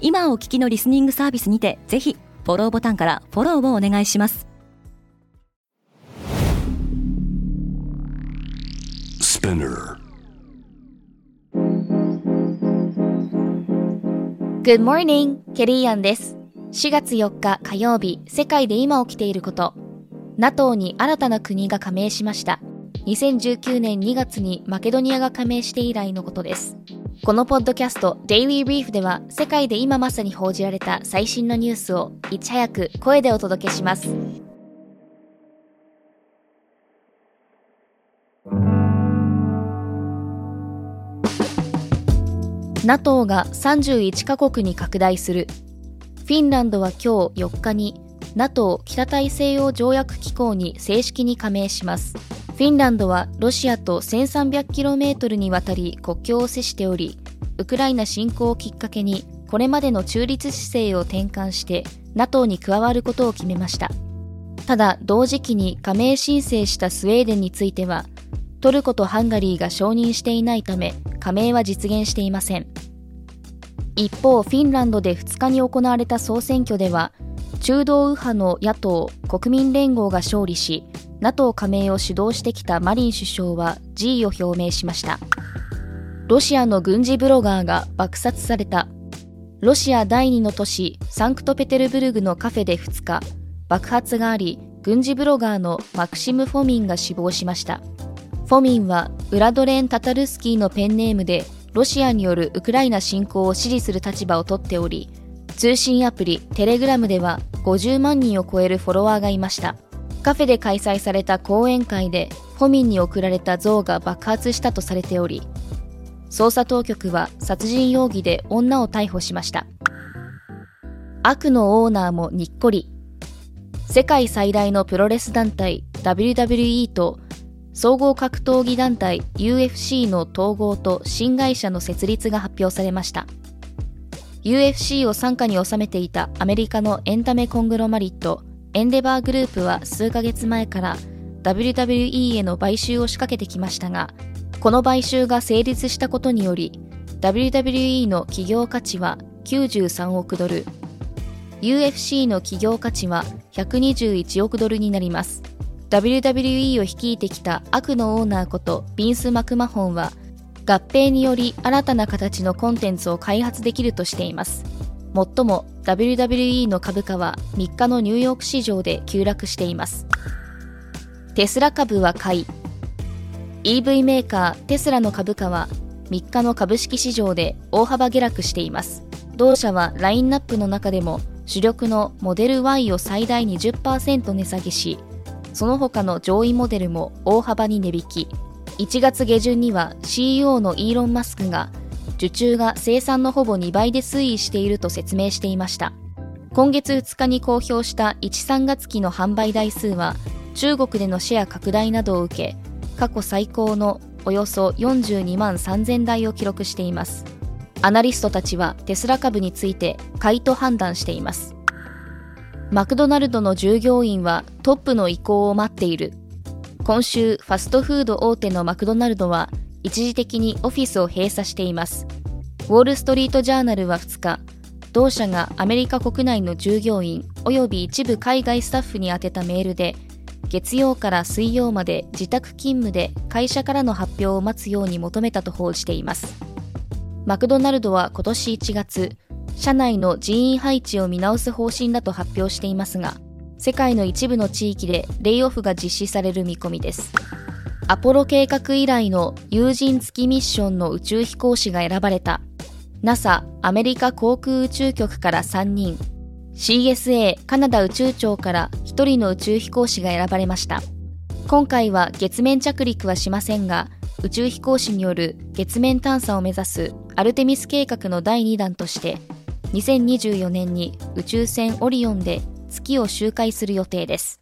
今お聞きのリスニングサービスにてぜひフォローボタンからフォローをお願いします Good morning! ケリーアンです。4月4日火曜日、世界で今起きていること。NATO に新たな国が加盟しました。2019年2月にマケドニアが加盟して以来のことです。このポッドキャスト Daily Brief では世界で今まさに報じられた最新のニュースをいち早く声でお届けします。NATO が31カ国に拡大する。フィンランドは今日4日に NATO 北大西洋条約機構に正式に加盟します。フィンランドはロシアと 1300km にわたり国境を接しており、ウクライナ侵攻をきっかけにこれまでの中立姿勢を転換して NATO に加わることを決めました。ただ同時期に加盟申請したスウェーデンについてはトルコとハンガリーが承認していないため加盟は実現していません一方フィンランドで2日に行われた総選挙では中道右派の野党国民連合が勝利し NATO 加盟を主導してきたマリン首相は辞意を表明しましたロシアの軍事ブロガーが爆殺された。ロシア第2の都市サンクトペテルブルグのカフェで2日爆発があり軍事ブロガーのマクシム・フォミンが死亡しました。フォミンはウラドレン・タタルスキーのペンネームでロシアによるウクライナ侵攻を支持する立場をとっており通信アプリテレグラムでは50万人を超えるフォロワーがいました。カフェで開催された講演会でフォミンに送られた像が爆発したとされており捜査当局は殺人容疑で女を逮捕しました悪のオーナーもにっこり世界最大のプロレス団体 WWE と総合格闘技団体 UFC の統合と新会社の設立が発表されました。UFC を傘下に収めていたアメリカのエンタメコングロマリット、エンデバーグループは数ヶ月前から WWE への買収を仕掛けてきましたが、この買収が成立したことにより、WWE の企業価値は93億ドル、UFC の企業価値は121億ドルになります。WWE を率いてきた悪のオーナーことビンス・マクマホンは合併により新たな形のコンテンツを開発できるとしています。もっとも WWE の株価は3日のニューヨーク市場で急落しています。テスラ株は買い EV メーカーテスラの株価は3日の株式市場で大幅下落しています。同社はラインナップの中でも主力のモデル Y を最大20%値下げしその他の上位モデルも大幅に値引き。1月下旬には CEO のイーロン・マスクが受注が生産のほぼ2倍で推移していると説明していました。今月2日に公表した13月期の販売台数は中国でのシェア拡大などを受け過去最高のおよそ42万3000台を記録していますアナリストたちはテスラ株について買いと判断していますマクドナルドの従業員はトップの意向を待っている。今週、ファストフード大手のマクドナルドは一時的にオフィスを閉鎖しています。ウォール・ストリート・ジャーナルは2日、同社がアメリカ国内の従業員及び一部海外スタッフに宛てたメールで、月曜から水曜まで自宅勤務で会社からの発表を待つように求めたと報じています。マクドナルドは今年1月、社内の人員配置を見直す方針だと発表していますが、世界の一部の地域でレイオフが実施される見込みです。アポロ計画以来の有人月ミッションの宇宙飛行士が選ばれた。NASA アメリカ航空宇宙局から3人、CSA カナダ宇宙庁から1人の宇宙飛行士が選ばれました。今回は月面着陸はしませんが、宇宙飛行士による月面探査を目指すアルテミス計画の第2弾として2024年に宇宙船オリオンで月を周回する予定です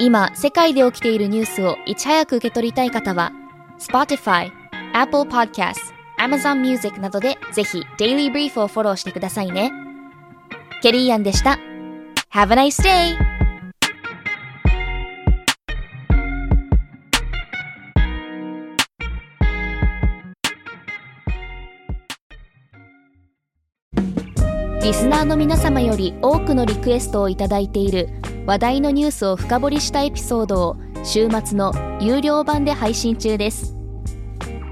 今世界で起きているニュースをいち早く受け取りたい方は Spotify、Apple Podcast、Amazon Music などでぜひ Daily Brief をフォローしてくださいね。ケリーアンでした。Have a nice day! リスナーの皆様より多くのリクエストをいただいている話題のニュースを深掘りしたエピソードを週末の有料版で配信中です。